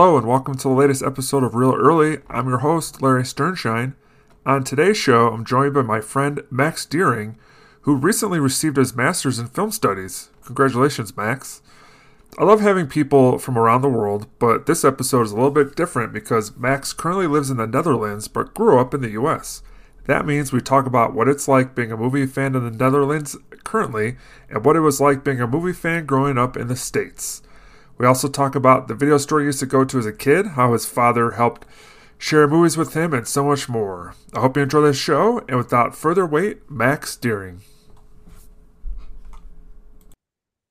Hello, and welcome to the latest episode of Reel Early. I'm your host, Larry Sternshine. On today's show, I'm joined by my friend Max Deering, who recently received his master's in film studies. Congratulations, Max. I love having people from around the world, but this episode is a little bit different because Max currently lives in the Netherlands but grew up in the US. That means we talk about what it's like being a movie fan in the Netherlands currently and what it was like being a movie fan growing up in the States. We also talk about the video store he used to go to as a kid, how his father helped share movies with him, and so much more. I hope you enjoy this show, and without further wait, Max Deering.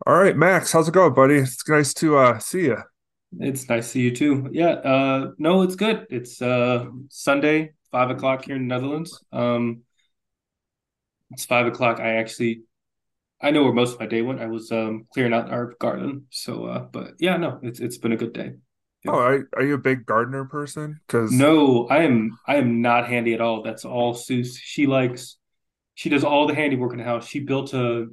All right, Max, how's it going, buddy? It's nice to uh, see you. It's nice to see you too. Yeah, uh, no, it's good. It's uh, Sunday, five o'clock here in the Netherlands. Um, it's five o'clock. I actually I know where most of my day went. I was um, clearing out our garden. So, uh, but yeah, no, it's it's been a good day. Yeah. Oh, are, are you a big gardener person? Because no, I am I am not handy at all. That's all Seuss. She likes. She does all the handiwork in the house. She built a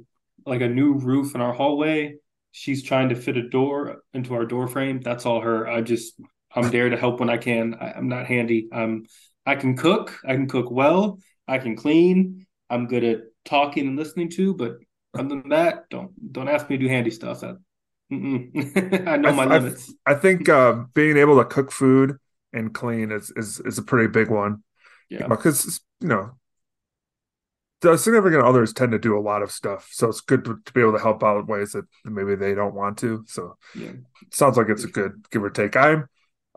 like a new roof in our hallway. She's trying to fit a door into our door frame. That's all her. I just I'm there to help when I can. I, I'm not handy. I'm I can cook. I can cook well. I can clean. I'm good at talking and listening to, but other than that, don't don't ask me to do handy stuff. That I know I, my I, limits. I think uh, being able to cook food and clean is is, is a pretty big one. Yeah, because you know the significant others tend to do a lot of stuff, so it's good to, to be able to help out ways that maybe they don't want to. So yeah, sounds like it's a good give or take. I'm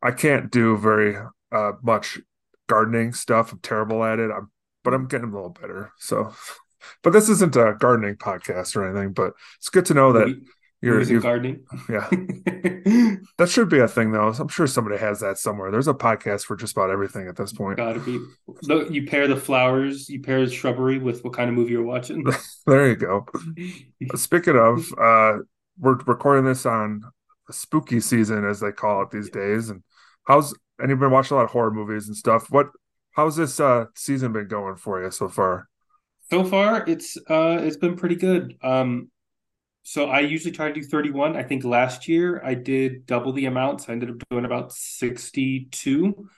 I can't do very uh, much gardening stuff. I'm terrible at it. I'm but I'm getting a little better. So but this isn't a gardening podcast or anything. But it's good to know that you're you're gardening. Yeah, that should be a thing, though. I'm sure somebody has that somewhere. There's a podcast for just about everything at this point. Gotta be. You pair the flowers, you pair the shrubbery with what kind of movie you're watching. there you go. Speaking of, uh, we're recording this on a spooky season, as they call it these days. And how's and you've been watching a lot of horror movies and stuff. What how's this uh season been going for you so far? So far, it's uh it's been pretty good. Um, so I usually try to do 31. I think last year I did double the amount so I ended up doing about 62.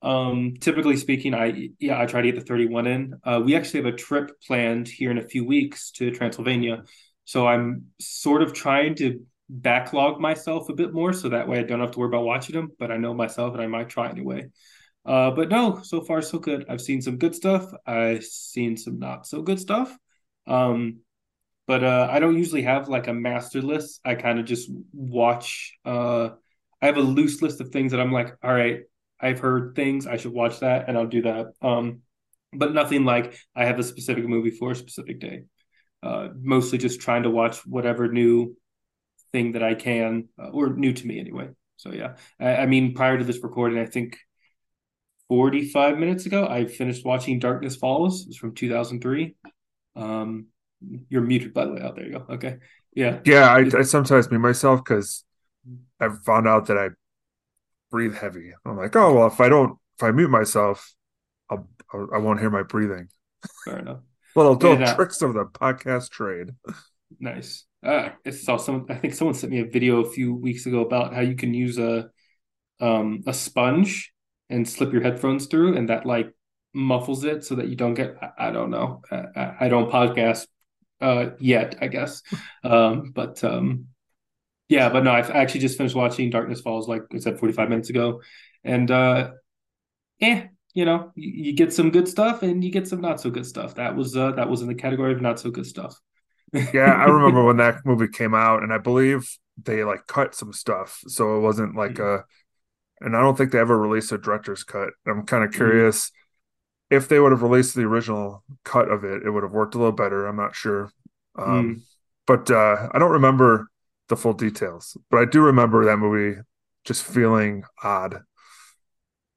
Um, typically speaking, I yeah, I try to get the 31 in. Uh, we actually have a trip planned here in a few weeks to Transylvania. So I'm sort of trying to backlog myself a bit more so that way I don't have to worry about watching them, but I know myself and I might try anyway. Uh, but no, so far so good. I've seen some good stuff. I've seen some not so good stuff. Um, but uh, I don't usually have like a master list. I kind of just watch. Uh, I have a loose list of things that I'm like, all right, I've heard things. I should watch that, and I'll do that. Um, but nothing like I have a specific movie for a specific day. Uh, mostly just trying to watch whatever new thing that I can, uh, or new to me anyway. So yeah, I, I mean, prior to this recording, I think 45 minutes ago, I finished watching Darkness Falls. It's from 2003. Um, you're muted, by the way. Out oh, there you go. Okay. Yeah. Yeah. I, I sometimes mute myself because I found out that I breathe heavy. I'm like, oh, well, if I don't, if I mute myself, I'll, I won't hear my breathing. Fair enough. little little uh, tricks of the podcast trade. Nice. Uh, I saw some. I think someone sent me a video a few weeks ago about how you can use a um, a sponge and slip your headphones through, and that like muffles it so that you don't get. I, I don't know. I, I, don't podcast uh, yet, I guess. Um, but um, yeah, but no, I actually just finished watching Darkness Falls, like I said, forty five minutes ago, and uh, eh, you know, you, you, get some good stuff and you get some not so good stuff. That was uh, that was in the category of not so good stuff. yeah, I remember when that movie came out, and I believe they like cut some stuff, so it wasn't like mm-hmm. a and I don't think they ever released a director's cut. I'm kind of mm-hmm. curious mm. if they would have released the original cut of it, it would have worked a little better. I'm not sure, um, mm. but uh, I don't remember the full details. But I do remember that movie just feeling odd.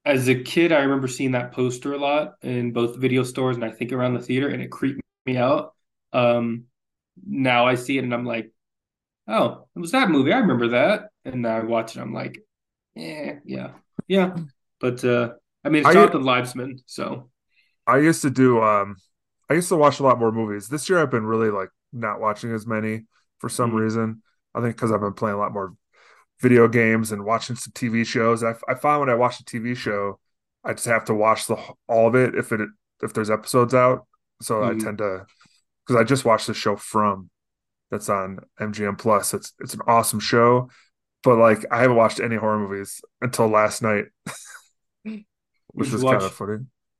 As a kid, I remember seeing that poster a lot in both video stores and I think around the theater, and it creeped me out. Um, now I see it and I'm like, oh, it was that movie. I remember that. And I watch it, and I'm like, yeah, yeah, yeah. But uh, I mean, it's Jonathan Liebesman, so I used to do. Um, I used to watch a lot more movies. This year, I've been really like not watching as many for some mm-hmm. reason. I think because I've been playing a lot more video games and watching some TV shows. I, I find when I watch a TV show, I just have to watch the all of it if it if there's episodes out. So mm-hmm. I tend to because I just watched the show from that's on MGM Plus. It's it's an awesome show, but like I haven't watched any horror movies until last night, which is kind of funny.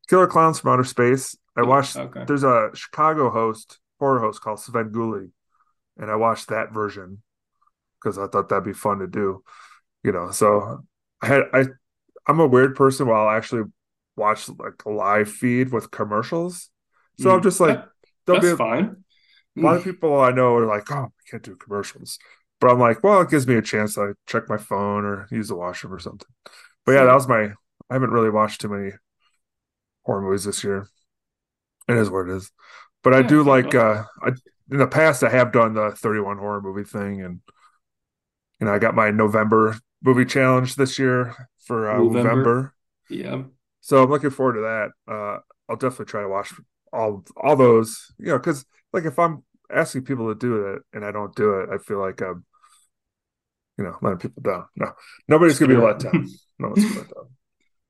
Killer Clowns from Outer Space. I watched. Okay. There's a Chicago host horror host called Svengoolie, and I watched that version because I thought that'd be fun to do. You know, so I had I I'm a weird person while I actually watch like a live feed with commercials. So mm. I'm just like, that, that's be a, fine. A lot of people I know are like, oh, I can't do commercials. But I'm like, well, it gives me a chance to check my phone or use the washroom or something. But yeah, that was my I haven't really watched too many horror movies this year. It is what it is. But I do like uh I in the past I have done the 31 horror movie thing and you know, I got my November movie challenge this year for uh, November. November. Yeah. So I'm looking forward to that. Uh I'll definitely try to watch all all those, you know, cuz like if I'm asking people to do it and I don't do it, I feel like I'm you know, letting people down. No. Nobody's going to be let down. No one's to let down.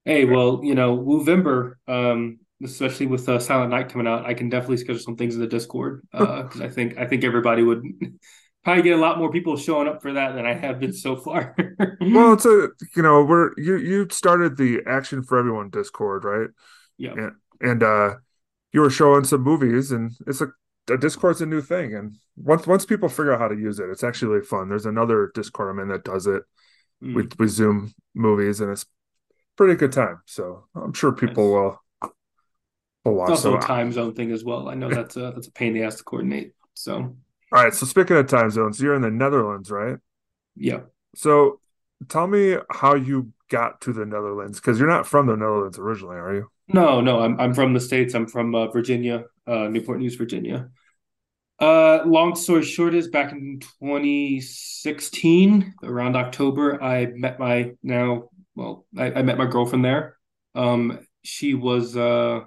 Hey, well, you know, November um especially with uh, Silent Night coming out, I can definitely schedule some things in the Discord because uh, I think I think everybody would probably get a lot more people showing up for that than I have been so far. well, it's a you know we're you you started the Action for Everyone Discord, right? Yeah, and, and uh, you were showing some movies, and it's a Discord's a new thing, and once once people figure out how to use it, it's actually really fun. There's another Discord I'm in that does it. Mm. We we Zoom movies, and it's pretty good time. So I'm sure people will will it's also a time zone thing as well. I know that's a that's a pain in the ass to coordinate. So all right. So speaking of time zones, you're in the Netherlands, right? Yeah. So tell me how you got to the Netherlands because you're not from the Netherlands originally, are you? No, no. I'm I'm from the states. I'm from uh, Virginia, uh, Newport News, Virginia. Uh, long story short is back in 2016, around October, I met my now well, I, I met my girlfriend there. Um, she was uh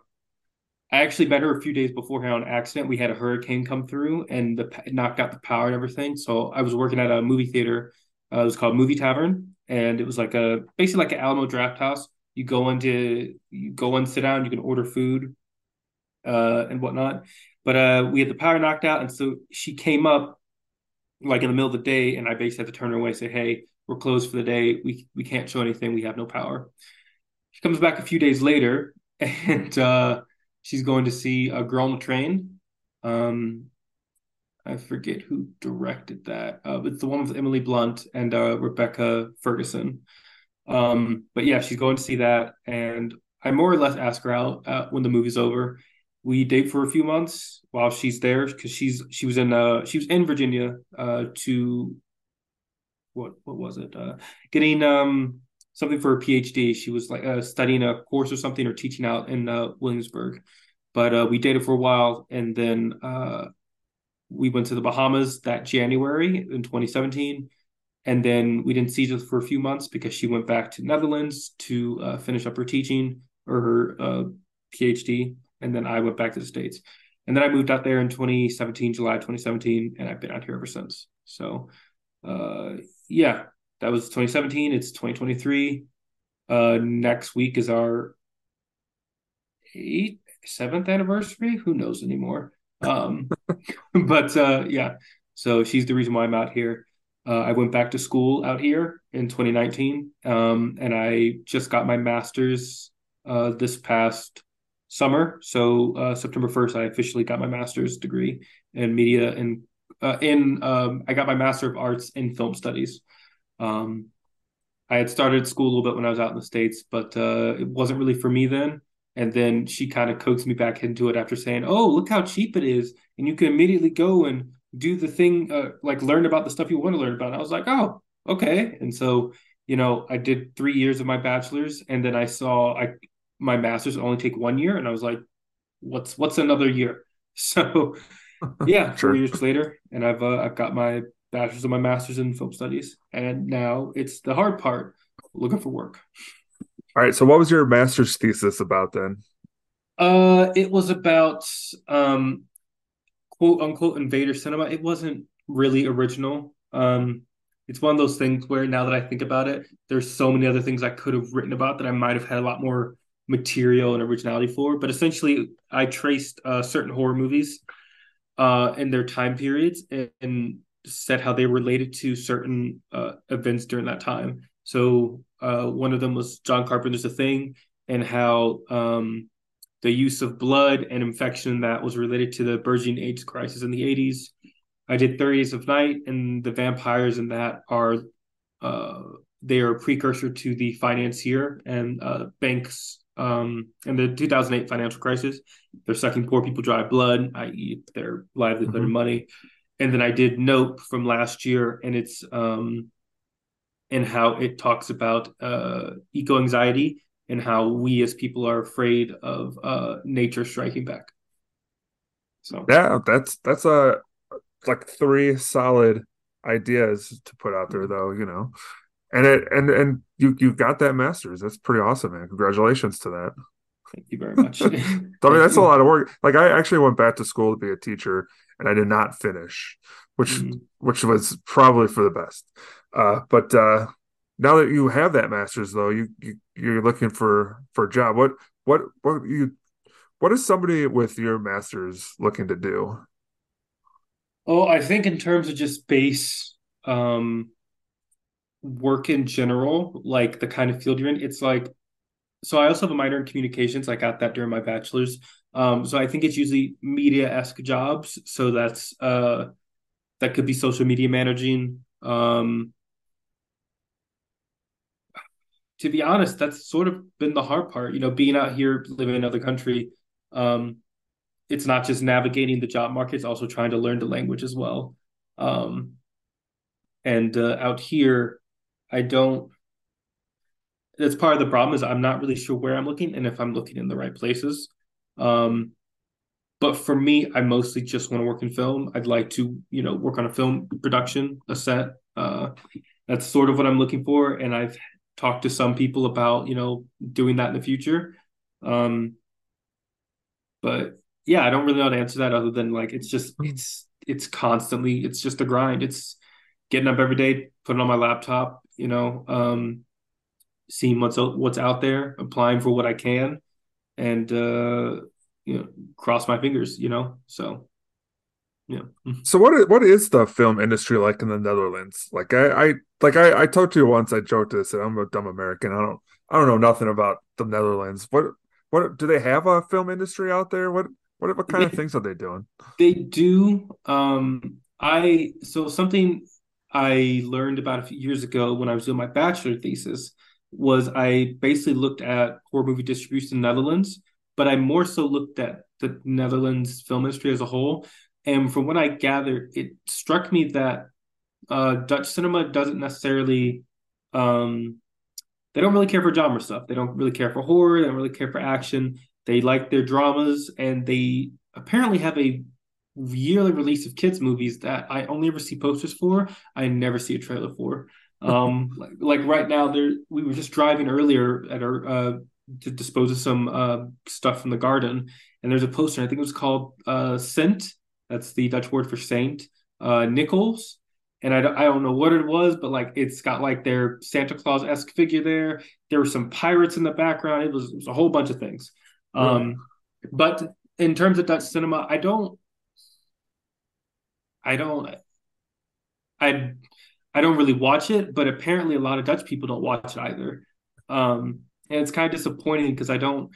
I actually met her a few days before beforehand on accident. We had a hurricane come through and the knocked out the power and everything. So I was working at a movie theater. Uh, it was called Movie Tavern, and it was like a basically like an Alamo Drafthouse. You go into you go and sit down. You can order food, uh, and whatnot. But uh, we had the power knocked out, and so she came up like in the middle of the day, and I basically had to turn her away, and say, "Hey, we're closed for the day. We we can't show anything. We have no power." She comes back a few days later, and uh, she's going to see a girl on the train. Um, I forget who directed that. Uh, it's the one with Emily Blunt and uh, Rebecca Ferguson. Um, but yeah, she's going to see that, and I more or less ask her out uh, when the movie's over. We date for a few months while she's there because she's she was in uh she was in Virginia uh to what what was it uh getting um something for a PhD. She was like uh, studying a course or something or teaching out in uh, Williamsburg. But uh, we dated for a while, and then uh, we went to the Bahamas that January in 2017. And then we didn't see other for a few months because she went back to Netherlands to uh, finish up her teaching or her uh, PhD. And then I went back to the States. And then I moved out there in 2017, July 2017, and I've been out here ever since. So, yeah, that was 2017. It's 2023. Uh, next week is our eighth, seventh anniversary. Who knows anymore? Um, but uh, yeah, so she's the reason why I'm out here. Uh, I went back to school out here in 2019, um, and I just got my master's uh, this past summer. So uh, September 1st, I officially got my master's degree in media and uh, in um, I got my master of arts in film studies. Um, I had started school a little bit when I was out in the States, but uh, it wasn't really for me then. And then she kind of coaxed me back into it after saying, Oh, look how cheap it is. And you can immediately go and do the thing, uh, like learn about the stuff you want to learn about. And I was like, Oh, okay. And so, you know, I did three years of my bachelor's and then I saw I my master's only take one year. And I was like, What's what's another year? So yeah, sure. four years later, and I've uh, I've got my bachelor's and my master's in film studies, and now it's the hard part, looking for work. All right. So, what was your master's thesis about then? Uh, it was about um, quote unquote invader cinema. It wasn't really original. Um, it's one of those things where now that I think about it, there's so many other things I could have written about that I might have had a lot more material and originality for. But essentially, I traced uh, certain horror movies uh, their time periods and, and, said how they related to certain uh, events during that time. So uh, one of them was John Carpenter's The Thing and how um, the use of blood and infection that was related to the burgeoning AIDS crisis in the 80s. I did 30 Days of Night, and the vampires in that are uh, they are a precursor to the financier and uh, banks um, in the 2008 financial crisis. They're sucking poor people dry blood, i.e., their livelihood mm-hmm. and money. And then I did Nope from last year, and it's um, and how it talks about uh, eco anxiety and how we as people are afraid of uh, nature striking back. So yeah, that's that's a like three solid ideas to put out there, though. You know, and it and and you you got that masters. That's pretty awesome, man. Congratulations to that. Thank you very much. I mean, that's a lot of work. Like I actually went back to school to be a teacher, and I did not finish, which mm-hmm. which was probably for the best. Uh, but uh, now that you have that master's though you, you you're looking for for a job. What what what you what is somebody with your master's looking to do? Oh i think in terms of just base um work in general like the kind of field you're in it's like so i also have a minor in communications. I got that during my bachelor's. Um so i think it's usually media-esque jobs. So that's uh that could be social media managing um to be honest, that's sort of been the hard part. You know, being out here, living in another country, um, it's not just navigating the job market; it's also trying to learn the language as well. Um, and uh, out here, I don't. That's part of the problem is I'm not really sure where I'm looking and if I'm looking in the right places. Um, but for me, I mostly just want to work in film. I'd like to, you know, work on a film production, a set. Uh, that's sort of what I'm looking for, and I've talk to some people about you know doing that in the future. Um but yeah i don't really know how to answer that other than like it's just it's it's constantly it's just a grind. It's getting up every day putting on my laptop you know um seeing what's what's out there applying for what i can and uh you know cross my fingers you know so yeah. So what is, what is the film industry like in the Netherlands? Like I, I like I, I talked to you once. I joked to said I'm a dumb American. I don't I don't know nothing about the Netherlands. What what do they have a film industry out there? What what what kind they, of things are they doing? They do. Um, I so something I learned about a few years ago when I was doing my bachelor thesis was I basically looked at horror movie distribution in the Netherlands, but I more so looked at the Netherlands film industry as a whole and from what I gathered, it struck me that uh, Dutch cinema doesn't necessarily um, they don't really care for genre stuff. They don't really care for horror. They don't really care for action. They like their dramas, and they apparently have a yearly release of kids movies that I only ever see posters for. I never see a trailer for. Um, like, like, right now, there we were just driving earlier at our uh, to dispose of some uh, stuff from the garden, and there's a poster. I think it was called uh, Sint that's the Dutch word for saint. Uh, Nichols, and I, I don't know what it was, but like it's got like their Santa Claus esque figure there. There were some pirates in the background. It was, it was a whole bunch of things. Um, but in terms of Dutch cinema, I don't, I don't, I, I don't really watch it. But apparently, a lot of Dutch people don't watch it either. Um, and it's kind of disappointing because I don't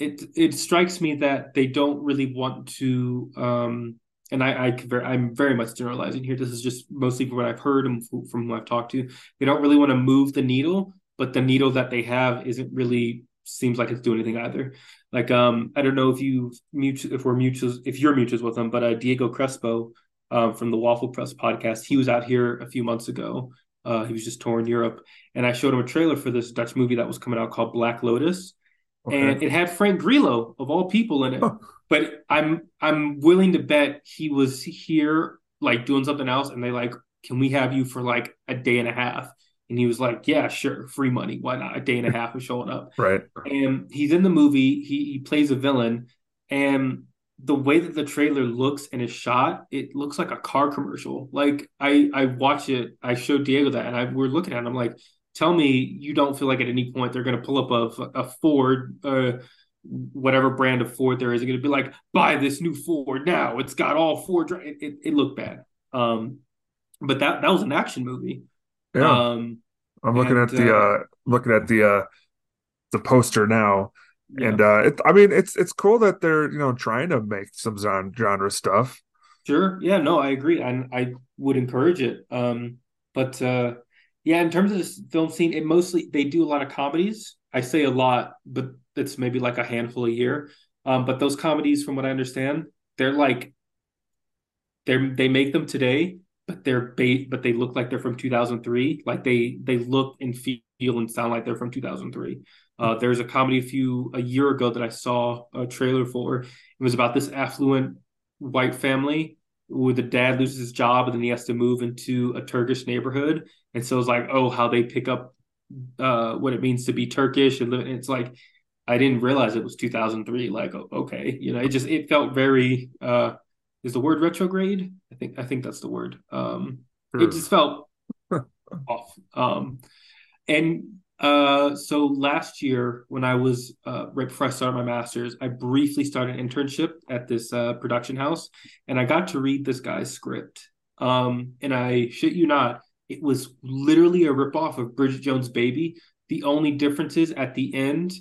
it it strikes me that they don't really want to um, and I, I am very much generalizing here. This is just mostly from what I've heard and from who I've talked to. They don't really want to move the needle, but the needle that they have isn't really seems like it's doing anything either. Like um, I don't know if you if we're mutuals if you're mutuals with them, but uh, Diego Crespo um, from the Waffle Press podcast, he was out here a few months ago. Uh, he was just touring Europe, and I showed him a trailer for this Dutch movie that was coming out called Black Lotus Okay. And it had Frank Grillo of all people in it. But I'm I'm willing to bet he was here like doing something else and they like, can we have you for like a day and a half? And he was like, Yeah, sure, free money. Why not? A day and a half of showing up. Right. And he's in the movie, he he plays a villain, and the way that the trailer looks and is shot, it looks like a car commercial. Like I I watch it, I showed Diego that, and I we're looking at it. I'm like, tell me you don't feel like at any point they're going to pull up a a Ford, uh, whatever brand of Ford there is, going to be like, buy this new Ford now. It's got all Ford. It, it, it looked bad. Um, but that that was an action movie. Yeah. Um, I'm looking and, at the uh, uh, looking at the uh the poster now yeah. And uh, it, I mean, it's it's cool that they're you know trying to make some genre stuff. Sure. Yeah. No, I agree, and I would encourage it. Um, but uh, yeah, in terms of this film scene, it mostly they do a lot of comedies. I say a lot, but it's maybe like a handful a year. Um, but those comedies, from what I understand, they're like they're they make them today, but they're ba- but they look like they're from 2003. Like they they look and feel and sound like they're from 2003. Uh, there's a comedy a few a year ago that I saw a trailer for. It was about this affluent white family where the dad loses his job and then he has to move into a Turkish neighborhood. And so it's like, oh, how they pick up uh, what it means to be Turkish. And it's like, I didn't realize it was 2003. Like, okay, you know, it just it felt very. Uh, is the word retrograde? I think I think that's the word. Um, It just felt off. Um, and uh, so last year, when I was uh, right before I started my master's, I briefly started an internship at this uh, production house, and I got to read this guy's script. Um, and I shit you not, it was literally a ripoff of Bridget Jones' Baby. The only difference is at the end,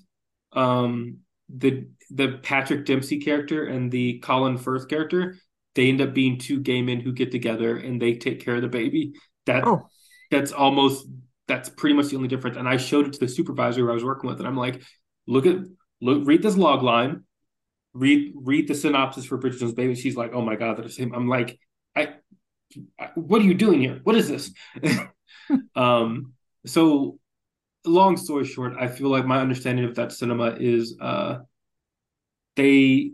um, the the Patrick Dempsey character and the Colin Firth character, they end up being two gay men who get together and they take care of the baby. That oh. that's almost that's pretty much the only difference. And I showed it to the supervisor who I was working with, and I'm like, look at look, read this log line, read read the synopsis for Bridget Jones' Baby. She's like, oh my god, that is him. I'm like, I, I what are you doing here? What is this? um, so long story short, I feel like my understanding of that cinema is uh they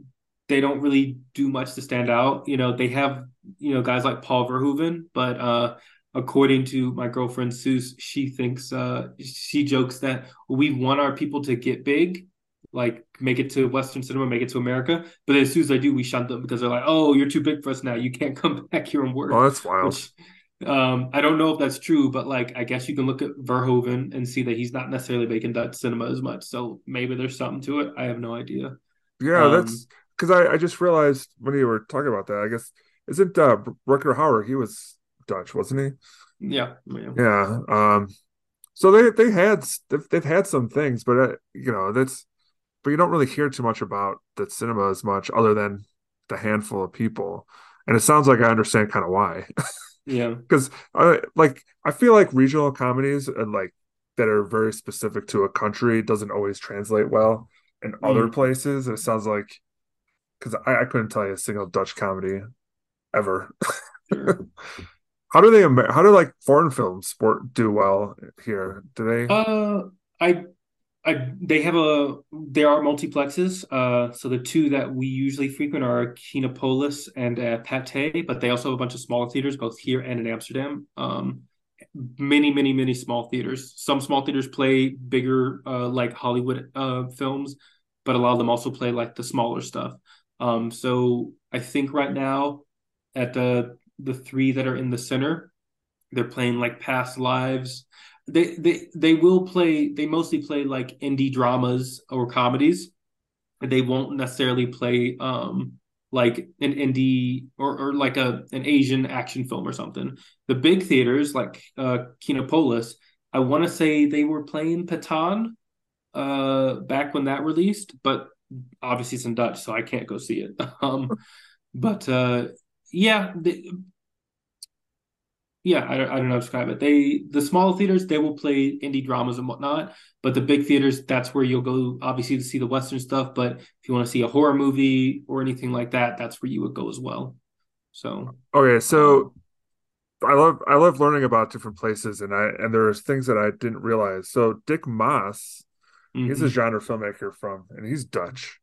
they don't really do much to stand out. You know, they have, you know, guys like Paul Verhoeven, but uh according to my girlfriend Seuss, she thinks uh, she jokes that we want our people to get big, like make it to Western cinema, make it to America. But as soon as they do, we shunt them because they're like, "Oh, you're too big for us now. You can't come back here and work." Oh, that's wild. Which, um, I don't know if that's true, but like I guess you can look at Verhoeven and see that he's not necessarily making that cinema as much. So maybe there's something to it. I have no idea. Yeah, um, that's because I, I just realized when you were talking about that. I guess isn't uh Rutger Hauer? He was Dutch, wasn't he? Yeah, yeah. yeah. Um, so they they had they've, they've had some things, but uh, you know that's but you don't really hear too much about the cinema as much, other than the handful of people. And it sounds like I understand kind of why. yeah, because I like I feel like regional comedies and like that are very specific to a country doesn't always translate well in mm. other places. And it sounds like because I, I couldn't tell you a single Dutch comedy ever. Sure. How do they? How do like foreign films sport do well here? Do they? Uh, I, I they have a there are multiplexes. Uh, so the two that we usually frequent are Kinepolis and uh, Pathé, but they also have a bunch of smaller theaters both here and in Amsterdam. Um, many, many, many small theaters. Some small theaters play bigger, uh, like Hollywood uh, films, but a lot of them also play like the smaller stuff. Um, so I think right now at the the three that are in the center. They're playing like past lives. They they they will play. They mostly play like indie dramas or comedies. They won't necessarily play um like an indie or, or like a an Asian action film or something. The big theaters like uh Kinepolis, I want to say they were playing Pathaan uh back when that released, but obviously it's in Dutch, so I can't go see it. um but uh yeah, the, yeah, I, don't, I don't know how to describe it. They the small theaters they will play indie dramas and whatnot, but the big theaters that's where you'll go obviously to see the western stuff. But if you want to see a horror movie or anything like that, that's where you would go as well. So okay, so I love I love learning about different places, and I and there's things that I didn't realize. So Dick Maas, mm-hmm. he's a mm-hmm. genre filmmaker from, and he's Dutch.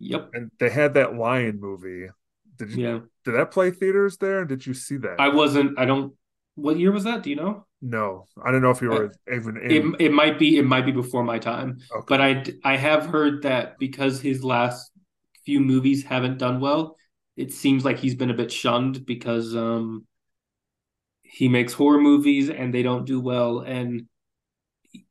Yep. And they had that Lion movie did you? Yeah. Did that play theaters there? Did you see that? I wasn't. I don't. What year was that? Do you know? No, I don't know if you were uh, even in. It, it might be. It might be before my time. Okay. But I I have heard that because his last few movies haven't done well, it seems like he's been a bit shunned because um, he makes horror movies and they don't do well. And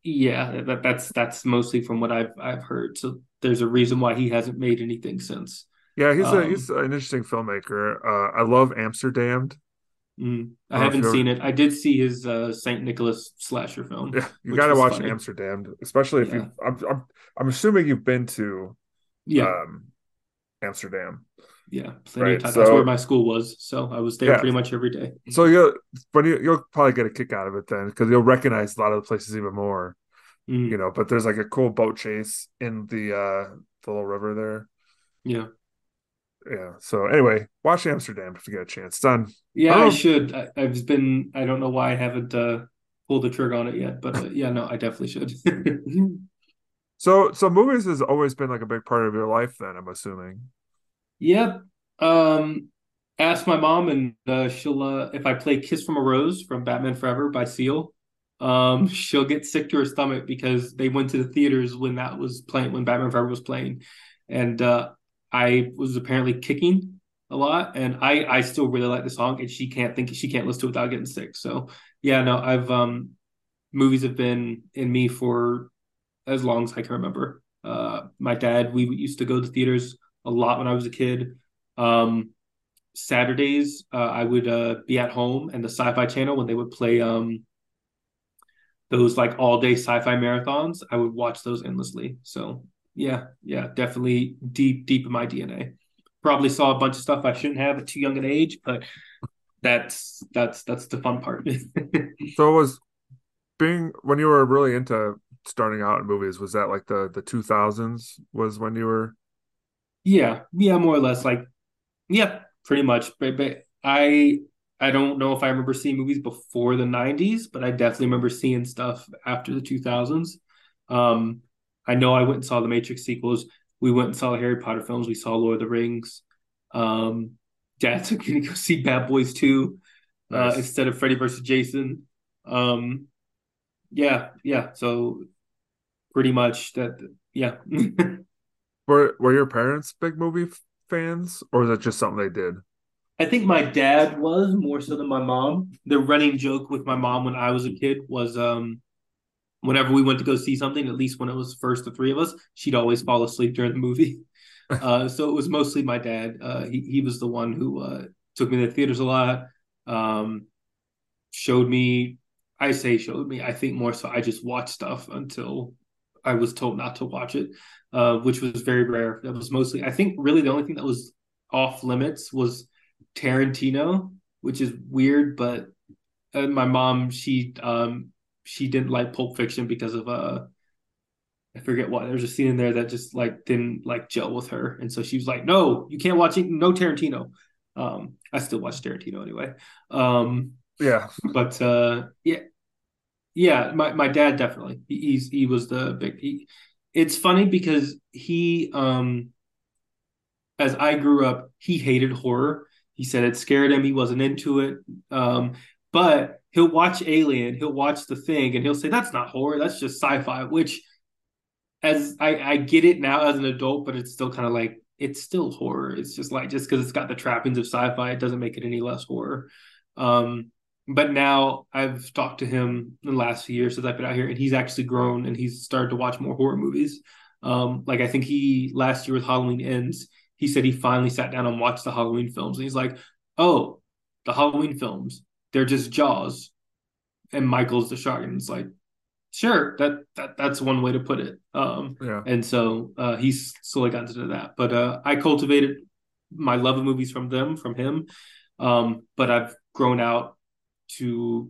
yeah, that, that's that's mostly from what I've I've heard. So there's a reason why he hasn't made anything since. Yeah, he's um, a he's an interesting filmmaker. Uh, I love Amsterdamned. Mm, I, I haven't seen it. I did see his uh, Saint Nicholas slasher film. Yeah, you got to watch funny. Amsterdamned, especially if yeah. you. I'm, I'm I'm assuming you've been to. Yeah. Um, Amsterdam. Yeah, right. So, that's where my school was, so I was there yeah. pretty much every day. So you'll, but you, will probably get a kick out of it then, because you'll recognize a lot of the places even more. Mm. You know, but there's like a cool boat chase in the uh the little river there. Yeah. Yeah. So anyway, watch Amsterdamned if you get a chance. Done. Yeah, I, I should. I, have been. I don't know why I haven't uh, pulled the trigger on it yet, but uh, yeah, no, I definitely should. so, so movies has always been like a big part of your life. Then I'm assuming. Yep. Um, ask my mom, and uh, she'll uh, if I play "Kiss from a Rose" from Batman Forever by Seal, um, she'll get sick to her stomach because they went to the theaters when that was playing, when Batman Forever was playing, and uh, I was apparently kicking a lot, and I I still really like the song, and she can't think she can't listen to it without getting sick. So yeah, no, I've um, movies have been in me for as long as I can remember. Uh, my dad, we used to go to theaters a lot when I was a kid. Um, Saturdays, uh, I would uh, be at home and the Sci-Fi Channel when they would play um, those like all-day sci-fi marathons. I would watch those endlessly. So yeah, yeah, definitely deep, deep in my DNA. Probably saw a bunch of stuff I shouldn't have at too young an age, but that's that's that's the fun part. so it was being when you were really into starting out in movies. Was that like the the two thousands? Was when you were yeah, yeah, more or less. Like, yeah, pretty much. But, but I I don't know if I remember seeing movies before the '90s, but I definitely remember seeing stuff after the 2000s. Um, I know I went and saw the Matrix sequels. We went and saw Harry Potter films. We saw Lord of the Rings. Um, Dad took me to go see Bad Boys 2 uh, nice. instead of Freddy versus Jason. Um, yeah, yeah. So pretty much that. Yeah. Were Were your parents big movie fans, or was that just something they did? I think my dad was more so than my mom. The running joke with my mom when I was a kid was um whenever we went to go see something, at least when it was first the three of us, she'd always fall asleep during the movie. Uh, so it was mostly my dad. Uh, he he was the one who uh, took me to the theaters a lot. Um, showed me. I say showed me. I think more so. I just watched stuff until I was told not to watch it uh, which was very rare. That was mostly, I think, really the only thing that was off limits was Tarantino, which is weird. But uh, my mom, she um, she didn't like Pulp Fiction because of uh, I forget what. There's a scene in there that just like didn't like gel with her, and so she was like, "No, you can't watch it. No Tarantino." Um, I still watch Tarantino anyway. Um, yeah, but uh, yeah, yeah. My my dad definitely. He, he's he was the big. He, it's funny because he um as I grew up, he hated horror. He said it scared him, he wasn't into it. Um, but he'll watch Alien, he'll watch the thing, and he'll say, That's not horror, that's just sci-fi, which as I, I get it now as an adult, but it's still kind of like it's still horror. It's just like just because it's got the trappings of sci-fi, it doesn't make it any less horror. Um, but now I've talked to him in the last few years since I've been out here, and he's actually grown and he's started to watch more horror movies. Um, like I think he last year with Halloween Ends, he said he finally sat down and watched the Halloween films, and he's like, "Oh, the Halloween films, they're just Jaws, and Michael's the shark." And it's like, sure, that that that's one way to put it. Um, yeah. And so uh, he's slowly gotten into that, but uh, I cultivated my love of movies from them, from him. Um, but I've grown out to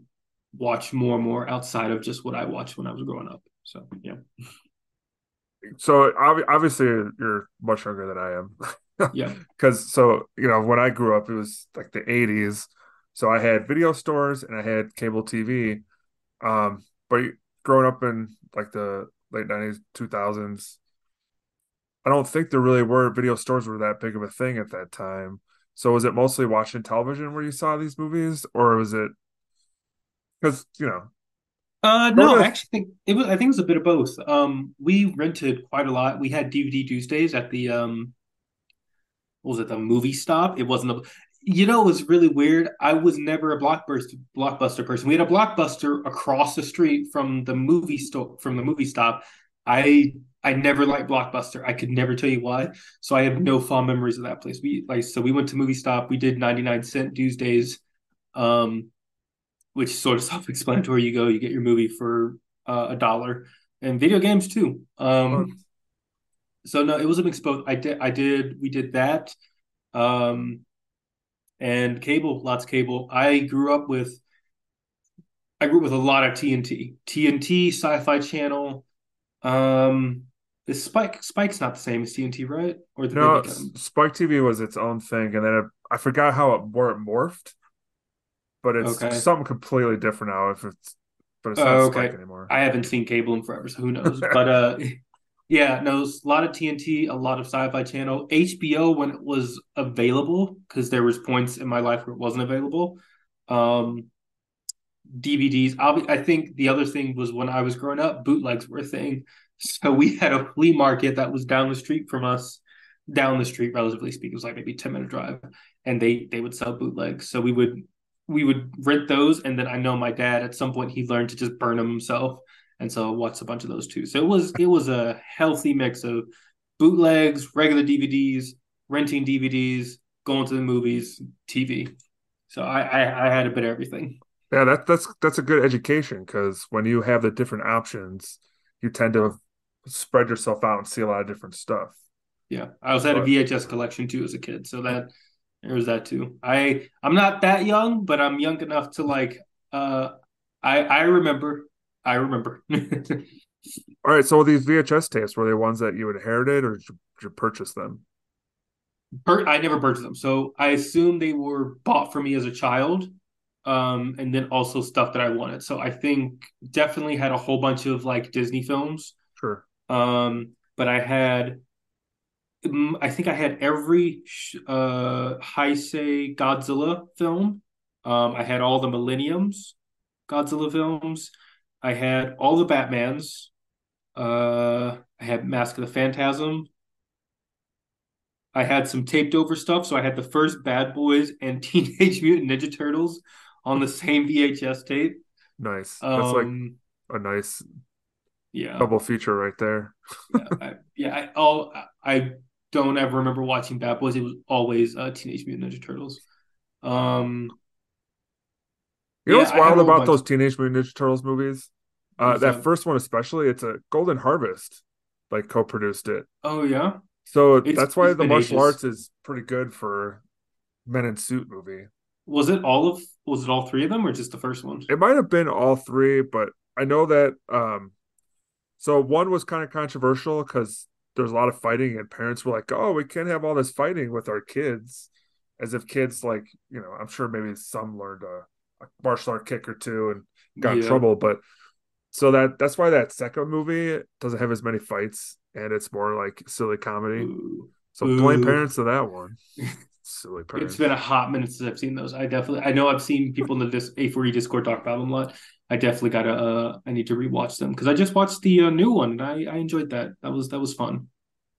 watch more and more outside of just what I watched when I was growing up. So yeah. So obviously you're much younger than I am. yeah. Because so you know when I grew up, it was like the '80s. So I had video stores and I had cable TV. Um, but growing up in like the late '90s, 2000s, I don't think there really were video stores were that big of a thing at that time. So was it mostly watching television where you saw these movies, or was it because you know. Uh, no, I actually think it was. I think it was a bit of both. Um, we rented quite a lot. We had DVD Tuesdays at the um, what was it the movie stop? It wasn't a you know, it was really weird. I was never a blockbuster blockbuster person. We had a blockbuster across the street from the movie store from the movie stop. I I never liked Blockbuster. I could never tell you why. So I have no fond memories of that place. We like so we went to Movie Stop. We did 99 cent Tuesdays, um, which sort of self-explanatory. You go, you get your movie for uh, a dollar, and video games too. Um, so no, it was a mixed both. I did, I did, we did that, um, and cable, lots of cable. I grew up with, I grew up with a lot of TNT, TNT, Sci-Fi Channel. Um, is Spike Spike's not the same as TNT, right? Or the no, Spike TV was its own thing, and then it, I forgot how it where it morphed, but it's okay. something completely different now. If it's but it's not uh, okay. Spike anymore. I haven't seen cable in forever, so who knows? but uh, yeah, no, a lot of TNT, a lot of Sci-Fi Channel, HBO when it was available, because there was points in my life where it wasn't available. Um, DVDs. Be, i think the other thing was when I was growing up, bootlegs were a thing. So we had a flea market that was down the street from us, down the street, relatively speaking, it was like maybe 10 minute drive. And they they would sell bootlegs. So we would we would rent those. And then I know my dad at some point he learned to just burn them himself and so I watched a bunch of those too. So it was it was a healthy mix of bootlegs, regular DVDs, renting DVDs, going to the movies, TV. So I I, I had a bit of everything. Yeah, that, that's that's a good education because when you have the different options, you tend to spread yourself out and see a lot of different stuff. Yeah, I was at a VHS collection too as a kid, so that there was that too. I I'm not that young, but I'm young enough to like. Uh, I I remember I remember. All right. So these VHS tapes were they ones that you inherited, or did you, did you purchase them? I never purchased them, so I assume they were bought for me as a child, um, and then also stuff that I wanted. So I think definitely had a whole bunch of like Disney films. Sure. Um, but I had, mm, I think I had every uh Heisei Godzilla film. Um, I had all the Millenniums Godzilla films. I had all the Batmans. Uh, I had Mask of the Phantasm. I had some taped over stuff. So I had the first Bad Boys and Teenage Mutant Ninja Turtles on the same VHS tape. Nice. That's um, like a nice yeah double feature right there. yeah, I, yeah. I, all I don't ever remember watching Bad Boys. It was always uh, Teenage Mutant Ninja Turtles. Um, you know yeah, what's wild about those Teenage Mutant Ninja Turtles movies? Uh, that first one especially, it's a Golden Harvest, like co-produced it. Oh yeah. So it's, that's why the martial ages. arts is pretty good for Men in Suit movie. Was it all of? Was it all three of them, or just the first one? It might have been all three, but I know that. um So one was kind of controversial because there's a lot of fighting, and parents were like, "Oh, we can't have all this fighting with our kids," as if kids like you know. I'm sure maybe some learned a martial art kick or two and got yeah. in trouble. But so that that's why that second movie doesn't have as many fights and it's more like silly comedy. Ooh. So Ooh. blame parents of that one. silly parents. It's been a hot minute since I've seen those. I definitely I know I've seen people in the dis- A4E Discord talk about them a lot. I definitely gotta uh I need to rewatch them because I just watched the uh, new one and I, I enjoyed that. That was that was fun.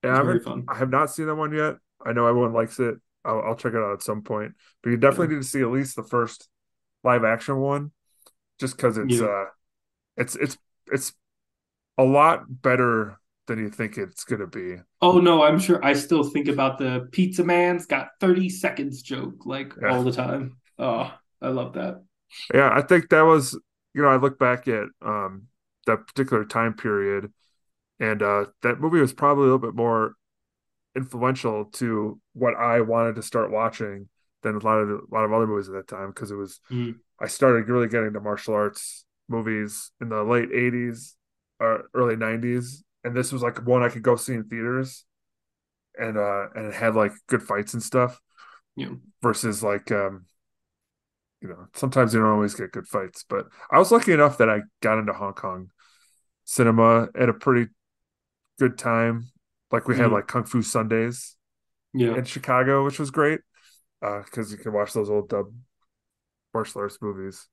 Yeah, I, fun. I have not seen that one yet. I know everyone likes it. I'll, I'll check it out at some point. But you definitely yeah. need to see at least the first live action one, just because it's yeah. uh, it's it's it's a lot better than you think it's gonna be. Oh no, I'm sure. I still think about the Pizza Man's got 30 seconds joke like yeah. all the time. Oh, I love that. Yeah, I think that was you know I look back at um that particular time period, and uh that movie was probably a little bit more influential to what I wanted to start watching than a lot of a lot of other movies at that time because it was mm. I started really getting into martial arts movies in the late '80s or early '90s, and this was like one I could go see in theaters, and uh and it had like good fights and stuff. Yeah. Versus like um, you know, sometimes you don't always get good fights, but I was lucky enough that I got into Hong Kong cinema at a pretty good time. Like we mm. had like Kung Fu Sundays, yeah, in Chicago, which was great because uh, you can watch those old dub martial arts movies.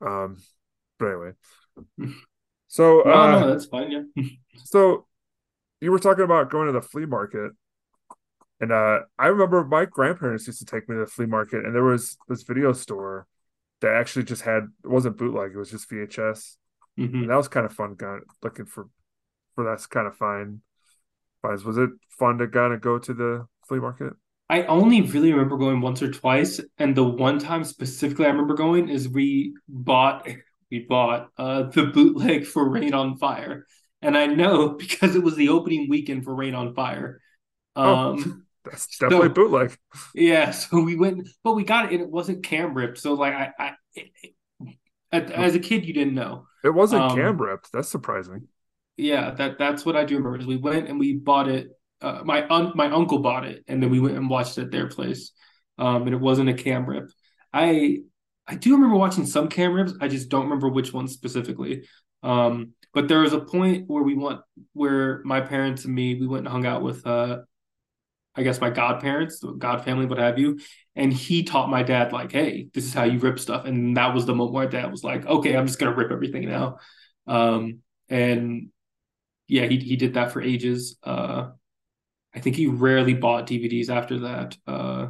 Um, but anyway, so no, uh, no, that's fine. Yeah. so you were talking about going to the flea market, And uh, I remember my grandparents used to take me to the flea market, and there was this video store that actually just had it wasn't bootleg; it was just VHS, Mm-hmm. and that was kind of fun. Going looking for for that's kind of fine finds. Was it fun to kind of go to the flea market? I only really remember going once or twice, and the one time specifically I remember going is we bought we bought uh the bootleg for Reign of Fire. And I know because it was the opening weekend for Reign of Fire. Oh, Um that's definitely so bootleg. yeah, so we went but we got it and it wasn't cam ripped. So like I, I it, it- as a kid you didn't know. It wasn't cam Um ripped. That's surprising. yeah, that that's what I do remember is we went and we bought it. Uh, my un- my uncle bought it, and then we went and watched it at their place. Um, and it wasn't a cam rip. I I do remember watching some cam rips. I just don't remember which ones specifically. Um, but there was a point where we went where my parents and me we went and hung out with uh I guess my godparents, god family, what have you. And he taught my dad like, hey, this is how you rip stuff. And that was the moment where dad was like, okay, I'm just gonna rip everything now. Um, and yeah, he he did that for ages. Uh, I think he rarely bought DVDs after that. Uh,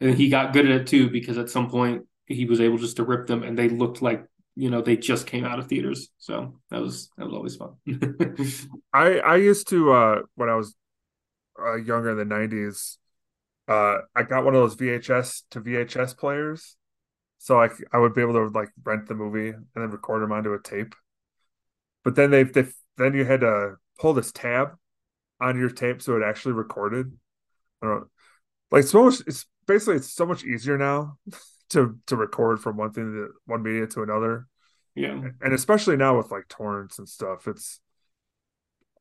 and he got good at it too because at some point he was able just to rip them and they looked like you know they just came out of theaters. So that was that was always fun. I I used to uh when I was uh, younger in the nineties. Uh, I got one of those VHS to VHS players, so i i would be able to like rent the movie and then record them onto a tape. But then they they then you had to pull this tab on your tape so it actually recorded. I don't know. Like so much. It's basically it's so much easier now to to record from one thing to one media to another, yeah. and especially now with like torrents and stuff. It's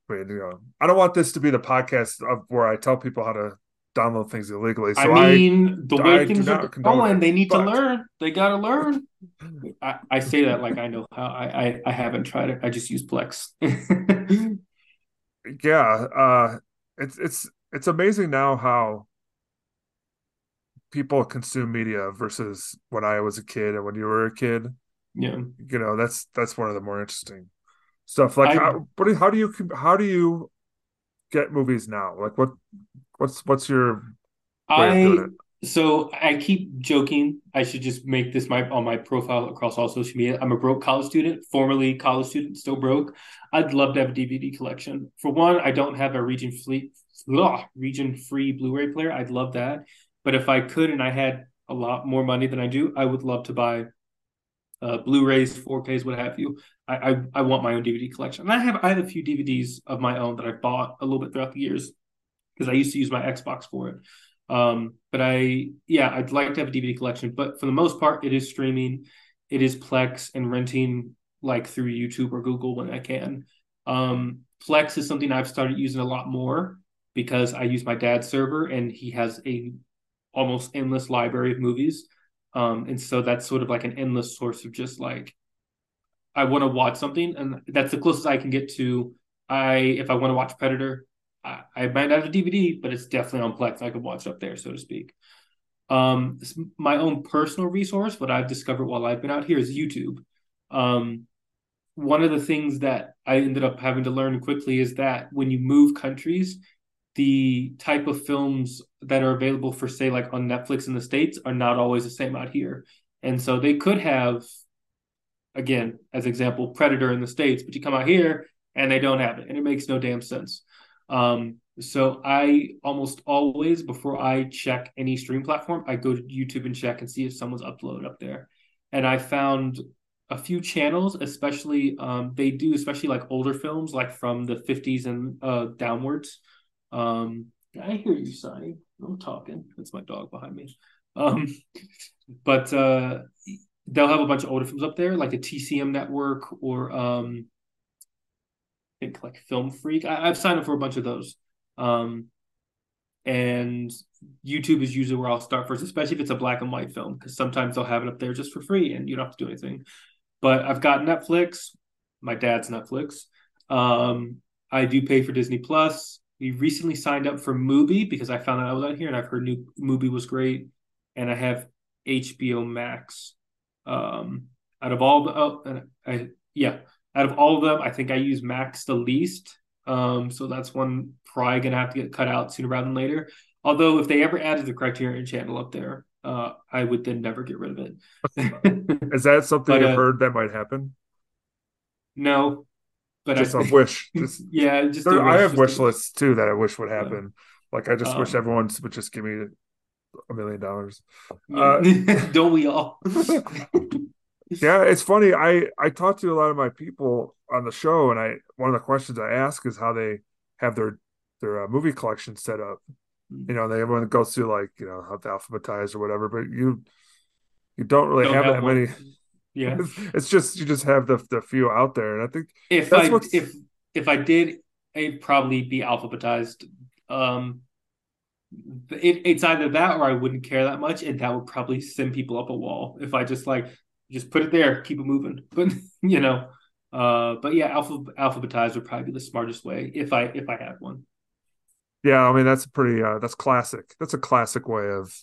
I mean, you know, I don't want this to be the podcast of where I tell people how to download things illegally. I So I mean, the way I things are going, they need to learn. They got to learn. I, I say that like I know how. I, I I haven't tried it. I just use Plex. yeah, uh, it's it's it's amazing now how people consume media versus when I was a kid and when you were a kid. yeah. You know, that's that's one of the more interesting stuff. Like I how what do- how do you how do you get movies now? Like what what's what's your way of doing I it? So I keep joking. I should just make this my on my profile across all social media. I'm a broke college student, formerly college student, still broke. I'd love to have a DVD collection. For one, I don't have a region free region free Blu-ray player. I'd love that. But if I could and I had a lot more money than I do, I would love to buy uh, Blu-rays, 4Ks, what have you. I, I I want my own DVD collection. And I have I have a few DVDs of my own that I bought a little bit throughout the years because I used to use my Xbox for it. Um, but I, yeah, I'd like to have a DVD collection, but for the most part, it is streaming, it is Plex and renting like through YouTube or Google when I can. Um, Plex is something I've started using a lot more because I use my dad's server and he has a almost endless library of movies. Um, and so that's sort of like an endless source of just like I want to watch something, and that's the closest I can get to. I if I want to watch Predator, I, I might not have a DVD, but it's definitely on Plex. I could watch up there, so to speak. Um, my own personal resource, what I've discovered while I've been out here is YouTube. Um, one of the things that I ended up having to learn quickly is that when you move countries, the type of films that are available for, say, like on Netflix in the States are not always the same out here. And so they could have, again, as example, Predator in the States, but you come out here and they don't have it, and it makes no damn sense. Um, so I almost always, before I check any stream platform, I go to YouTube and check and see if someone's uploaded up there. And I found a few channels, especially um, they do, especially like older films, like from the 50s and uh, downwards. Um, I hear you, Sonny. I'm talking. That's my dog behind me. Um, but uh, they'll have a bunch of older films up there, like the TCM network or um, think like Film Freak. I, have signed up for a bunch of those. Um, and YouTube is usually where I'll start first, especially if it's a black and white film, because sometimes they'll have it up there just for free and you don't have to do anything. But I've got Netflix, my dad's Netflix. Um, I do pay for Disney Plus. We recently signed up for Mubi because I found out I was out here and I've heard new Mubi was great. And I have HBO Max. Um, out of all the, oh, I, yeah, out of all of them, I think I use Max the least. Um, so that's one probably gonna have to get cut out sooner rather than later. Although if they ever added the Criterion Channel up there, uh, I would then never get rid of it. Is that something But, you've uh, heard that might happen? no, but Just I a wish. Just, yeah, just there, a I have just wish lists too that I wish would happen. Like I just wish Um, everyone would just give me a million dollars. Uh, Don't we all? Yeah, it's funny. I I talk to a lot of my people on the show, and I one of the questions I ask is how they have their their uh, movie collection set up. You know, they everyone goes through like you know how to alphabetize or whatever, but you you don't really Don't have have that one. many. Yeah. It's just you just have the the few out there, and I think If That's I what's- if if I did, it'd probably be alphabetized. Um, it, it's either that or I wouldn't care that much, and that would probably send people up a wall if I just like just put it there, keep it moving. But you know, uh, but yeah, alpha alphabetized would probably be the smartest way if I if I had one. yeah, I mean that's a pretty uh, that's classic. That's a classic way of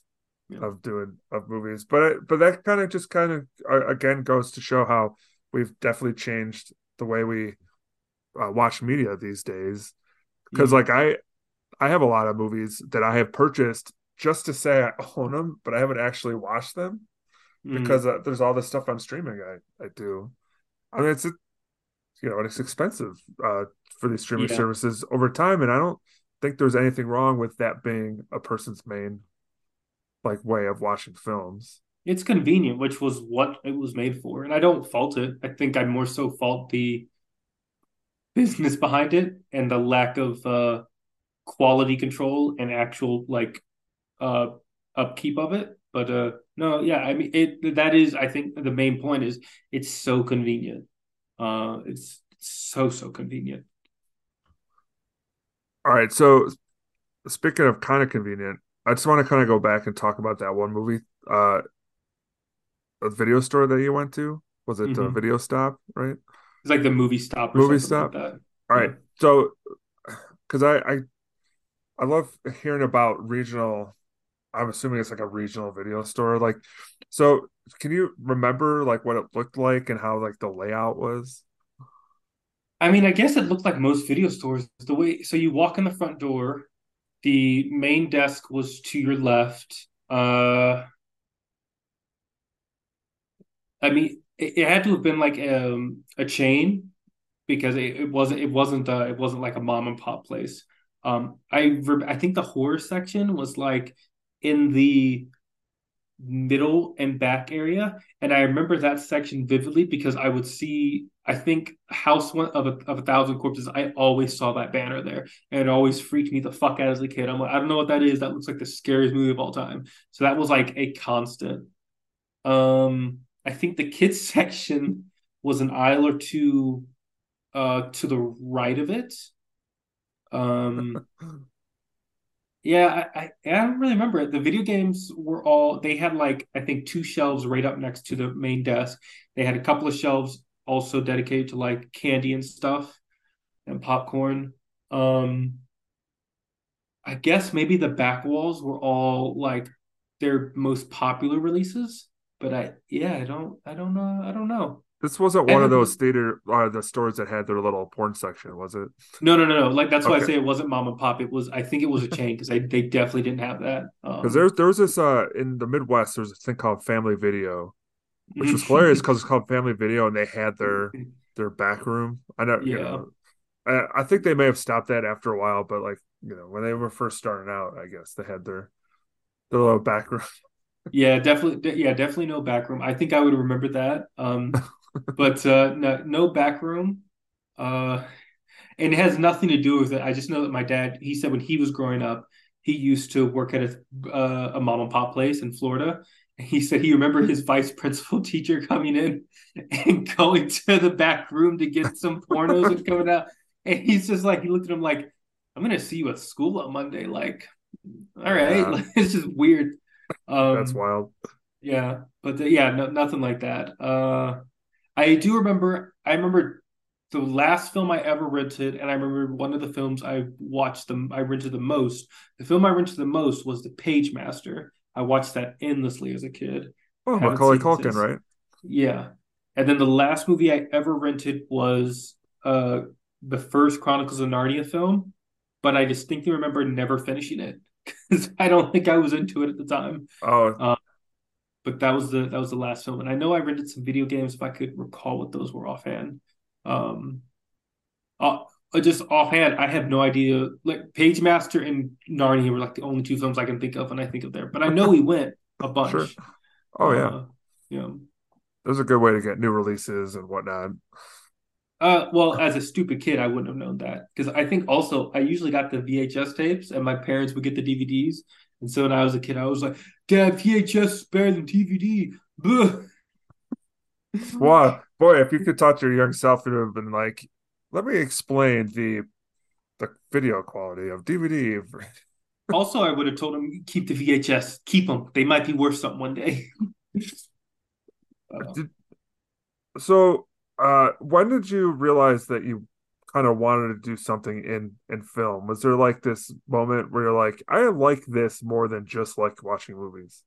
Yeah. of doing of movies, but but that kind of just kind of uh, again goes to show how we've definitely changed the way we uh, watch media these days. Because Mhm. like I I have a lot of movies that I have purchased just to say I own them, but I haven't actually watched them Mhm. because uh, there's all this stuff on streaming. I I do. I mean it's you know it's expensive uh, for these streaming Yeah. services over time, and I don't think there's anything wrong with that being a person's main like way of watching films. it's convenient, which was what it was made for, and I don't fault it. I think I more so fault the business behind it and the lack of uh, quality control and actual like uh, upkeep of it. But uh, no, yeah, I mean it. That is, I think, the main point is it's so convenient. Uh, it's so so convenient. All right, so speaking of kind of convenient, I just want to kind of go back and talk about that one movie, uh, a video store that you went to. Was it the Mhm. Video Stop, right? It's like the movie stop or Movie stop? like. All right, so because I, I I love hearing about regional. I'm assuming it's like a regional video store. Like, so can you remember like what it looked like and how like the layout was? I mean, I guess it looked like most video stores. The way, so you walk in the front door, the main desk was to your left. Uh, I mean, it, it had to have been like um, a chain because it, it wasn't it wasn't uh, it wasn't like a mom and pop place. Um, I I think the horror section was like in the middle and back area, and I remember that section vividly because I would see I think House One of a of a Thousand Corpses. I always saw that banner there, and it always freaked me the fuck out as a kid. I'm like, I don't know what that is. That looks like the scariest movie of all time. So that was like a constant. Um, I think the kids section was an aisle or two uh to the right of it. Um yeah, I, I I don't really remember it. The video games were all they had like I think two shelves right up next to the main desk. They had a couple of shelves also dedicated to like candy and stuff and popcorn. Um I guess maybe the back walls were all like their most popular releases, but I yeah, I don't I don't know I don't know. This wasn't one of those theater uh, the stores that had their little porn section, was it? No, no, no, no. Like that's why I say it wasn't mom and pop. It was I think it was a chain because they definitely didn't have that. Um, Because there's there was this uh in the Midwest there's a thing called Family Video, which was hilarious because it's called Family Video and they had their their back room. I know, you Yeah. know, I, I think they may have stopped that after a while, but like you know when they were first starting out, I guess they had their their little back room. Yeah, definitely. Yeah, definitely no back room. I think I would remember that. Um, but uh, no, no back room. Uh, and it has nothing to do with it. I just know that my dad, he said when he was growing up, he used to work at a uh, a mom and pop place in Florida. And he said he remembered his vice principal teacher coming in and going to the back room to get some pornos and coming out. And he's just like, he looked at him like, I'm gonna see you at school on Monday. Like, all right, Yeah. like, it's just weird. Um, That's wild. yeah, but the, yeah, no, nothing like that. Uh, I do remember. I remember the last film I ever rented, and I remember one of the films I watched them. I rented the most. The film I rented the most was The Pagemaster. I watched that endlessly as a kid. Oh, Macaulay Culkin, right? Yeah, and then the last movie I ever rented was uh the first Chronicles of Narnia film, but I distinctly remember never finishing it. because I don't think I was into it at the time. Oh, um, but that was the that was the last film, and I know I rented some video games if I could recall what those were offhand. Um, uh, just offhand, I have no idea. Like Pagemaster and Narnia were like the only two films I can think of when I think of there. But I know he went a bunch. Sure. Oh yeah, uh, yeah. There's a good way to get new releases and whatnot. Uh, well, as a stupid kid, I wouldn't have known that because I think also I usually got the VHS tapes, and my parents would get the DVDs. And so when I was a kid, I was like, "Dad, VHS is better than DVD." Wow, boy, if you could talk to your young self, you'd have been like, "Let me explain the the video quality of DVD." also, I would have told him keep the VHS, keep them. They might be worth something one day. Did, so uh, when did you realize that you kind of wanted to do something in in film? Was there like this moment where you're like, I like this more than just like watching movies?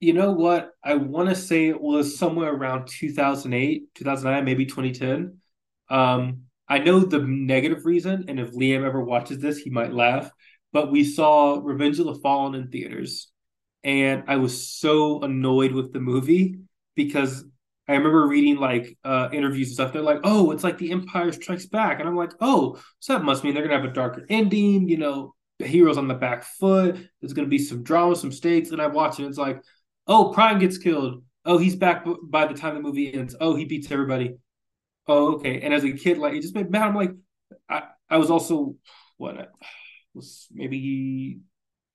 You know what? I want to say it was somewhere around 2008, 2009, maybe 2010. Um, I know the negative reason, and if Liam ever watches this, he might laugh. But we saw Revenge of the Fallen in theaters, and I was so annoyed with the movie because I remember reading like uh, interviews and stuff. They're like, "Oh, it's like The Empire Strikes Back," and I'm like, "Oh, so that must mean they're gonna have a darker ending." You know, the hero's on the back foot. There's gonna be some drama, some stakes. And I watch it. it's like, "Oh, Prime gets killed. Oh, he's back by the time the movie ends. Oh, he beats everybody. Oh, okay." And as a kid, like it just made mad. I'm like, I I was also what was maybe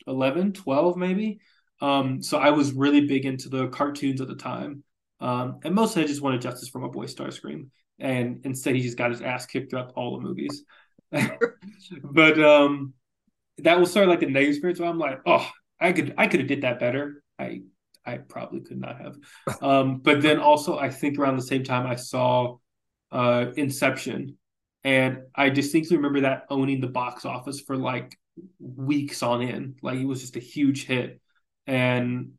11, 12 maybe um, so I was really big into the cartoons at the time. Um, and mostly I just wanted justice for my boy Starscream. And instead he just got his ass kicked throughout all the movies. but um, that was sort of like the negative experience where I'm like, oh, I could I could have did that better. I I probably could not have. Um, but then also I think around the same time I saw uh, Inception. And I distinctly remember that owning the box office for like weeks on end. Like it was just a huge hit and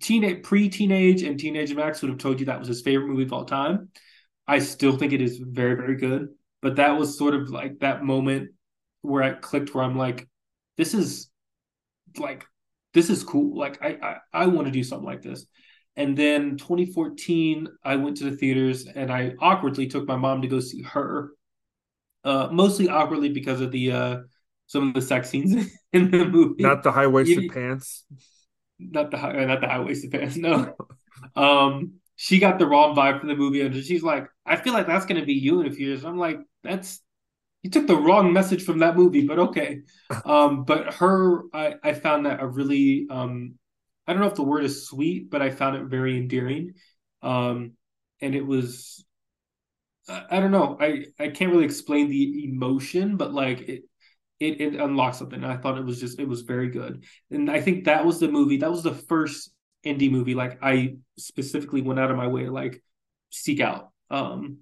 teenage pre-teenage and teenage max would have told you that was his favorite movie of all time i still think it is very very good but that was sort of like that moment where i clicked where i'm like this is like this is cool like i i, I want to do something like this and then 2014 i went to the theaters and i awkwardly took my mom to go see her uh mostly awkwardly because of the uh some of the sex scenes in the movie. Not the high waisted pants. Not the high, not the high waisted pants. No. um, she got the wrong vibe from the movie, and she's like, "I feel like that's gonna be you in a few years." I'm like, "That's you took the wrong message from that movie, but okay." um, but her, I I found that a really um, I don't know if the word is sweet, but I found it very endearing. Um, and it was I don't know. I I can't really explain the emotion, but like it it, it unlocked something. I thought it was just it was very good, and I think that was the movie. That was the first indie movie like I specifically went out of my way to like seek out. Um,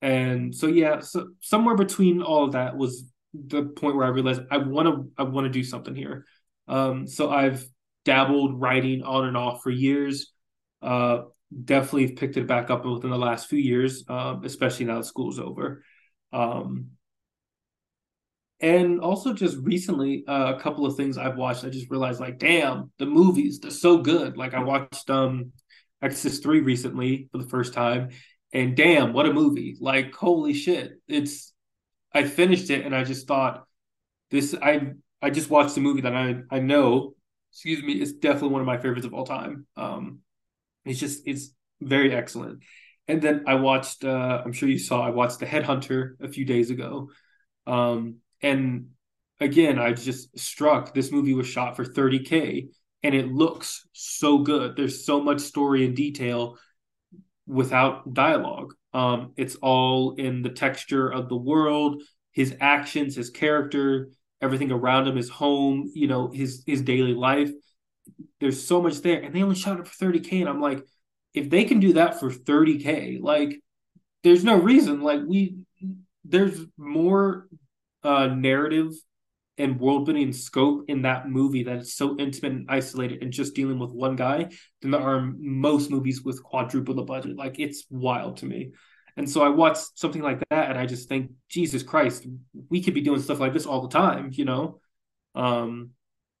and so yeah, so somewhere between all of that was the point where I realized I want to I want to do something here. Um, so I've dabbled writing on and off for years. Uh, definitely picked it back up within the last few years, um, especially now that school's over. Um, and also just recently uh, a couple of things i've watched i just realized like damn the movies they're so good. Like i watched um exorcist 3 recently for the first time and damn what a movie. Like holy shit. It's i finished it and i just thought this i i just watched a movie that i i know excuse me it's definitely one of my favorites of all time. Um it's just it's very excellent. And then i watched uh i'm sure you saw i watched the headhunter a few days ago. Um and again, I just struck this movie was shot for 30K and it looks so good. There's so much story and detail without dialogue. Um, it's all in the texture of the world, his actions, his character, everything around him, his home, you know, his his daily life. There's so much there, and they only shot it for 30k, and I'm like, if they can do that for 30k, like, there's no reason. Like we, there's more uh, narrative and world building scope in that movie that is so intimate and isolated and just dealing with one guy than there are most movies with quadruple the budget. Like it's wild to me. And so I watch something like that and I just think, Jesus Christ, we could be doing stuff like this all the time, you know? Um,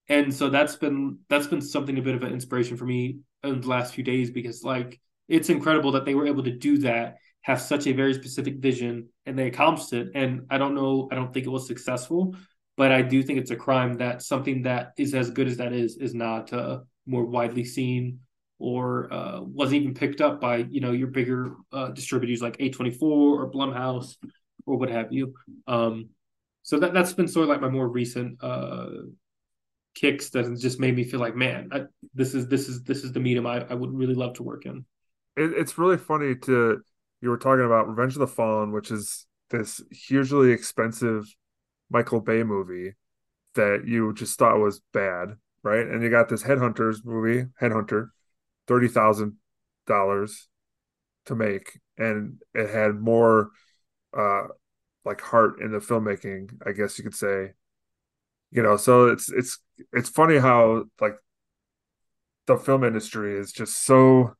and so that's been that's been something a bit of an inspiration for me in the last few days because like it's incredible that they were able to do that, have such a very specific vision, and they accomplished it. And I don't know, I don't think it was successful, but I do think it's a crime that something that is as good as that is is not uh, more widely seen or uh, wasn't even picked up by you know your bigger uh, distributors like A24 or Blumhouse or what have you. Um, so that that's been sort of like my more recent uh, kicks that just made me feel like, man, I, this is this is this is the medium I, I would really love to work in. It, it's really funny to you were talking about Revenge of the Fallen, which is this hugely expensive Michael Bay movie that you just thought was bad, right? And you got this Headhunters movie, Headhunter, thirty thousand dollars to make, and it had more uh like heart in the filmmaking, I guess you could say. You know, so it's it's it's funny how like the film industry is just so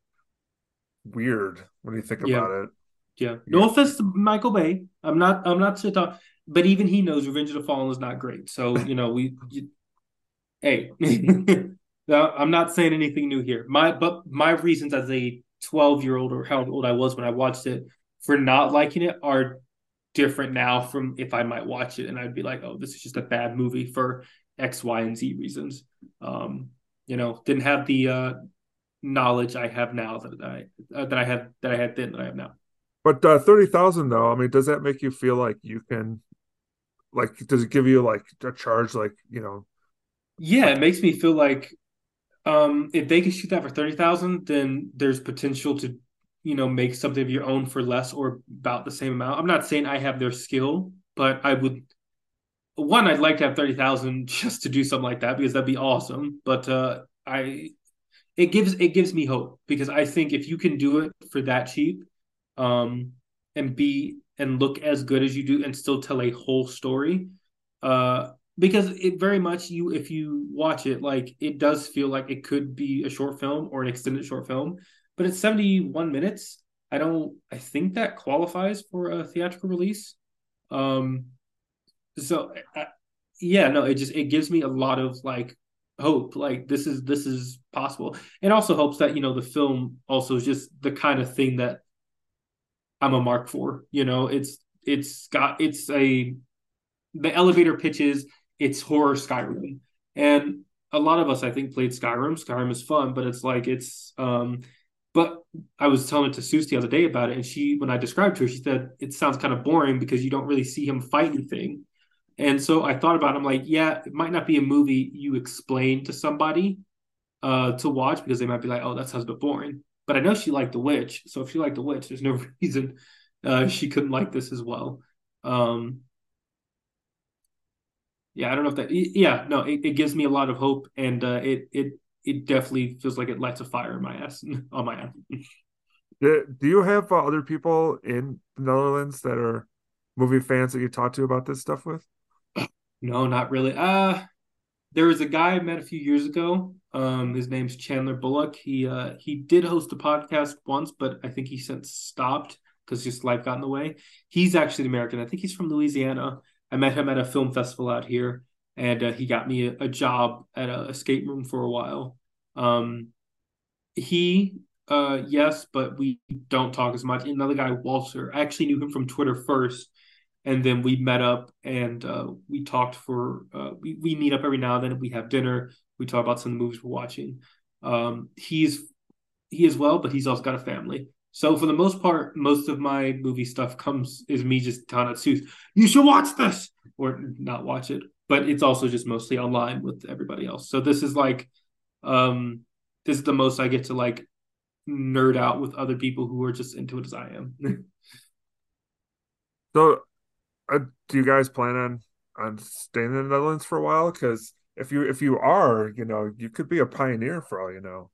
weird when you think yeah. about it. Yeah. No yeah. offense to Michael Bay. I'm not I'm not shit talk, but even he knows Revenge of the Fallen is not great. So, you know, we you, hey I'm not saying anything new here. My but my reasons as a 12 year old or how old I was when I watched it for not liking it are different now from if I might watch it and I'd be like, oh, this is just a bad movie for X, Y, and Z reasons. Um, you know, didn't have the uh, knowledge I have now that I uh, that I had that I had then that I have now. But uh, thirty thousand though, I mean, does that make you feel like you can, like, does it give you like a charge, like you know? Yeah, it makes me feel like, um, if they can shoot that for thirty thousand, then there's potential to, you know, make something of your own for less or about the same amount. I'm not saying I have their skill, but I would one, I'd like to have thirty thousand just to do something like that because that'd be awesome. But uh, I, it gives it gives me hope because I think if you can do it for that cheap, um, and be and look as good as you do and still tell a whole story, uh, because it very much you if you watch it like it does feel like it could be a short film or an extended short film, but it's seventy one minutes. I don't. I think that qualifies for a theatrical release. Um, so uh, yeah no it just it gives me a lot of like hope like this is this is possible. It also helps that you know the film also is just the kind of thing that i'm a mark for you know? It's it's got it's a the elevator pitches it's horror skyrim. And a lot of us i think played skyrim. Skyrim is fun but it's like it's um but I was telling it to Seuss the other day about it, and she, when I described to her, she said it sounds kind of boring because you don't really see him fight anything. And so I thought about it. I'm like, yeah, it might not be a movie you explain to somebody uh, to watch because they might be like, oh, that sounds a bit boring. But I know she liked The Witch. So if she liked The Witch, there's no reason uh, she couldn't like this as well. Um, yeah, I don't know if that. Yeah, no, it, it gives me a lot of hope, and uh, it it it definitely feels like it lights a fire in my ass on my ass. do, you have uh, other people in the Netherlands that are movie fans that you talk to about this stuff with? No, not really. Uh there was a guy I met a few years ago. Um, his name's Chandler Bullock. He uh he did host a podcast once, but I think he since stopped because just life got in the way. He's actually American. I think he's from Louisiana. I met him at a film festival out here, and uh, he got me a, a job at a escape room for a while. Um, he uh yes, but we don't talk as much. Another guy, Walter, I actually knew him from Twitter first and then we met up and uh, we talked for uh, we, we meet up every now and then we have dinner we talk about some of the movies we're watching. Um, he's he as well but he's also got a family. So for the most part most of my movie stuff comes is me just telling it Seuss, you should watch this or not watch it. But it's also just mostly online with everybody else. So this is like um this is the most i get to like nerd out with other people who are just into it as i am. So uh, do you guys plan on on staying in the Netherlands for a while? Because if you if you are, you know, you could be a pioneer for all you know.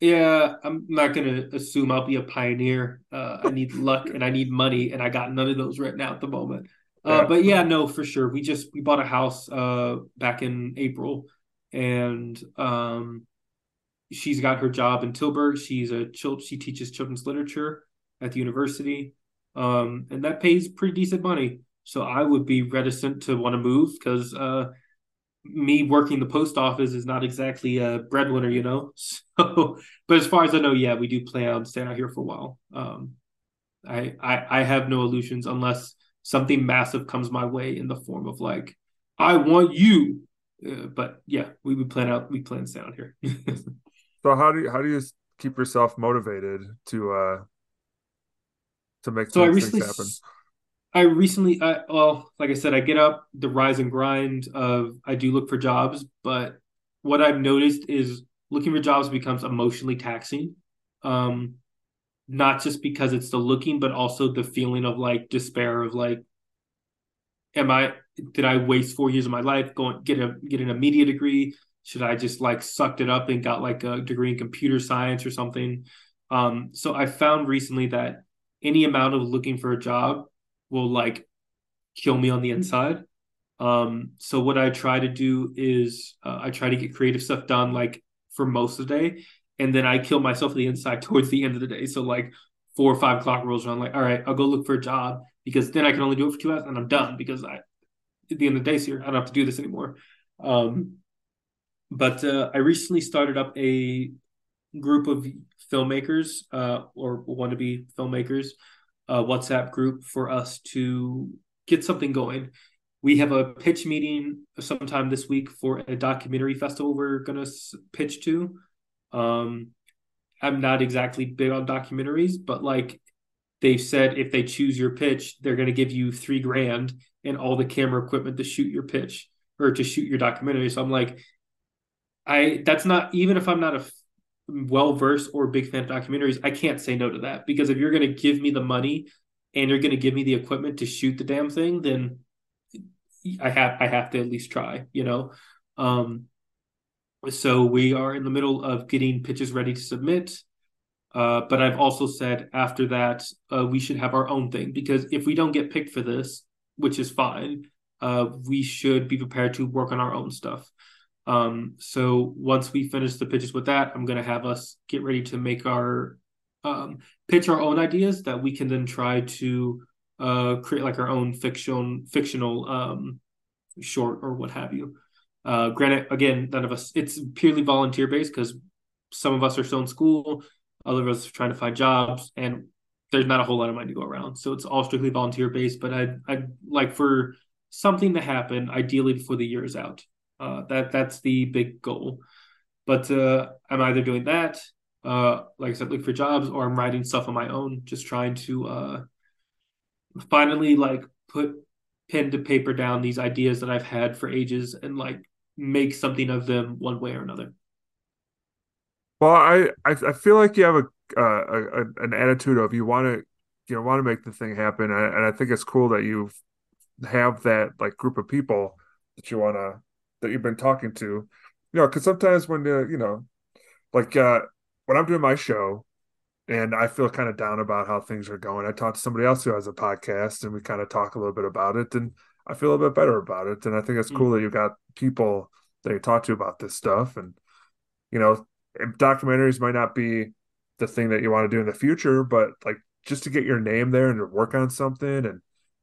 Yeah, I'm not gonna assume I'll be a pioneer. Uh, I need luck and I need money, and I got none of those right now at the moment. Uh, yeah. But yeah, no, for sure. We just we bought a house uh, back in April, and um, she's got her job in Tilburg. She's a child. She teaches children's literature at the university, um, and that pays pretty decent money. So I would be reticent to want to move because uh, me working the post office is not exactly a breadwinner, you know. So, but as far as I know, yeah, we do plan on staying out here for a while. Um, I, I I have no illusions unless something massive comes my way in the form of like, I want you. Uh, but yeah, we would plan out. We plan to stay out here. so how do you how do you keep yourself motivated to uh to make so I recently happen? I recently, I, well, like I said, I get up the rise and grind of I do look for jobs, but what I've noticed is looking for jobs becomes emotionally taxing. Um, not just because it's the looking, but also the feeling of like despair of like, am I did I waste four years of my life going get a get an media degree? Should I just like sucked it up and got like a degree in computer science or something? Um, so I found recently that any amount of looking for a job will like kill me on the inside. Um, so what I try to do is uh, I try to get creative stuff done like for most of the day, and then I kill myself on the inside towards the end of the day. So like four or five o'clock rolls around, like all right, I'll go look for a job because then I can only do it for two hours and I'm done because I at the end of the day here I don't have to do this anymore. Um, but uh, I recently started up a group of filmmakers uh, or wannabe filmmakers uh, WhatsApp group for us to get something going. We have a pitch meeting sometime this week for a documentary festival we're going to pitch to. Um, I'm not exactly big on documentaries, but like they've said, if they choose your pitch, they're going to give you three grand and all the camera equipment to shoot your pitch or to shoot your documentary. So I'm like, I that's not even if I'm not a well versed or big fan of documentaries, I can't say no to that because if you're going to give me the money and you're going to give me the equipment to shoot the damn thing, then I have I have to at least try, you know. Um, so we are in the middle of getting pitches ready to submit. Uh, but I've also said after that uh, we should have our own thing because if we don't get picked for this, which is fine, uh, we should be prepared to work on our own stuff. Um, so once we finish the pitches with that, I'm going to have us get ready to make our um, pitch our own ideas that we can then try to uh, create like our own fiction fictional um, short or what have you. Uh, granted, again, none of us it's purely volunteer based because some of us are still in school, other of us are trying to find jobs, and there's not a whole lot of money to go around. So it's all strictly volunteer based. But I I like for something to happen, ideally before the year is out. Uh, that that's the big goal. But uh, I'm either doing that, uh, like I said, look for jobs, or I'm writing stuff on my own, just trying to uh, finally like put pen to paper down these ideas that I've had for ages and like make something of them one way or another. Well, I I, feel like you have a, uh, a an attitude of you want to you know want to make the thing happen, and I think it's cool that you have that like group of people that you want to that you've been talking to, you know, because sometimes when uh, you know, like uh, when I'm doing my show, and I feel kind of down about how things are going, I talk to somebody else who has a podcast, and we kind of talk a little bit about it, and I feel a bit better about it. And I think it's cool mm-hmm. that you've got people that you talk to about this stuff, and you know, documentaries might not be the thing that you want to do in the future, but like just to get your name there and to work on something and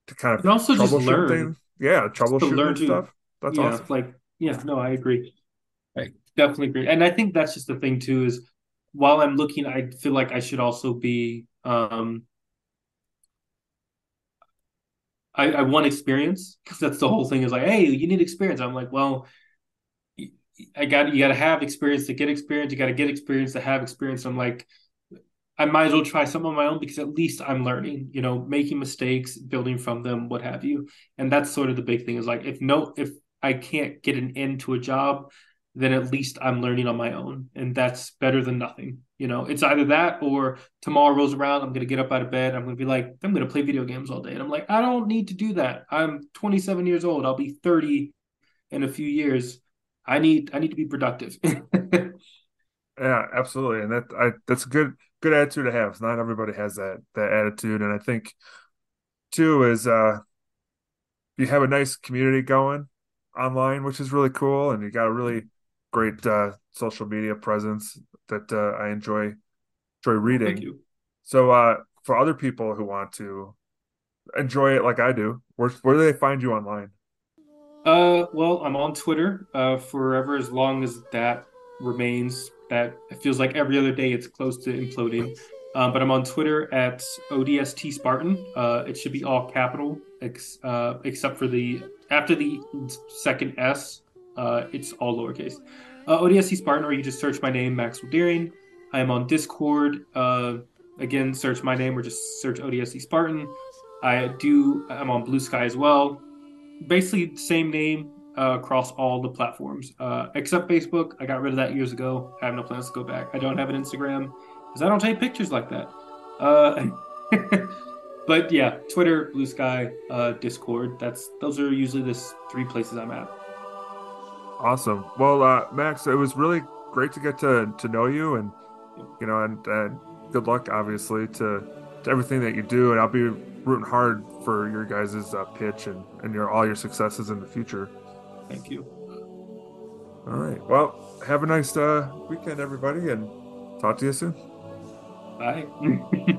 to kind of also just learn. Things. Yeah, troubleshooting stuff. That's yeah, awesome. Like yeah, no, I agree. I definitely agree. And I think that's just the thing too is while I'm looking, I feel like I should also be um I, I want experience because that's the whole thing is like, hey, you need experience. I'm like, well, I got you got to have experience to get experience. You got to get experience to have experience. I'm like, I might as well try some on my own because at least I'm learning, you know, making mistakes, building from them, what have you. And that's sort of the big thing is like, if no, if I can't get an end to a job, then at least I'm learning on my own. And that's better than nothing. You know, it's either that or tomorrow rolls around, I'm going to get up out of bed. I'm going to be like, I'm going to play video games all day. And I'm like, I don't need to do that. I'm 27 years old. I'll be 30 in a few years. I need, I need to be productive. yeah, absolutely. And that, I, that's a good, good attitude to have. Not everybody has that, that attitude. And I think too is, uh, you have a nice community going online, which is really cool, and you got a really great uh, social media presence that uh, I enjoy enjoy reading. Thank you. So, uh, for other people who want to enjoy it like I do, where where do they find you online? Uh, well, I'm on Twitter uh, forever as long as that remains. That it feels like every other day it's close to imploding. Um, but I'm on Twitter at ODST Spartan. Uh, it should be all capital, ex, uh, except for the after the second S, uh, it's all lowercase. Uh, ODST Spartan, or you just search my name, Maxwell Deering. I am on Discord. Uh, again, search my name or just search ODST Spartan. I do. I'm on Blue Sky as well. Basically, same name uh, across all the platforms uh, except Facebook. I got rid of that years ago. I have no plans to go back. I don't have an Instagram because I don't take pictures like that. Uh, but yeah, Twitter, Blue Sky, uh, Discord. That's those are usually the three places I'm at. Awesome. Well, uh, Max, it was really great to get to to know you, and you know, and, and good luck, obviously, to to everything that you do. And I'll be rooting hard for your guys' uh, pitch and and your all your successes in the future. Thank you. All right. Well, have a nice uh, weekend, everybody, and talk to you soon. Bye.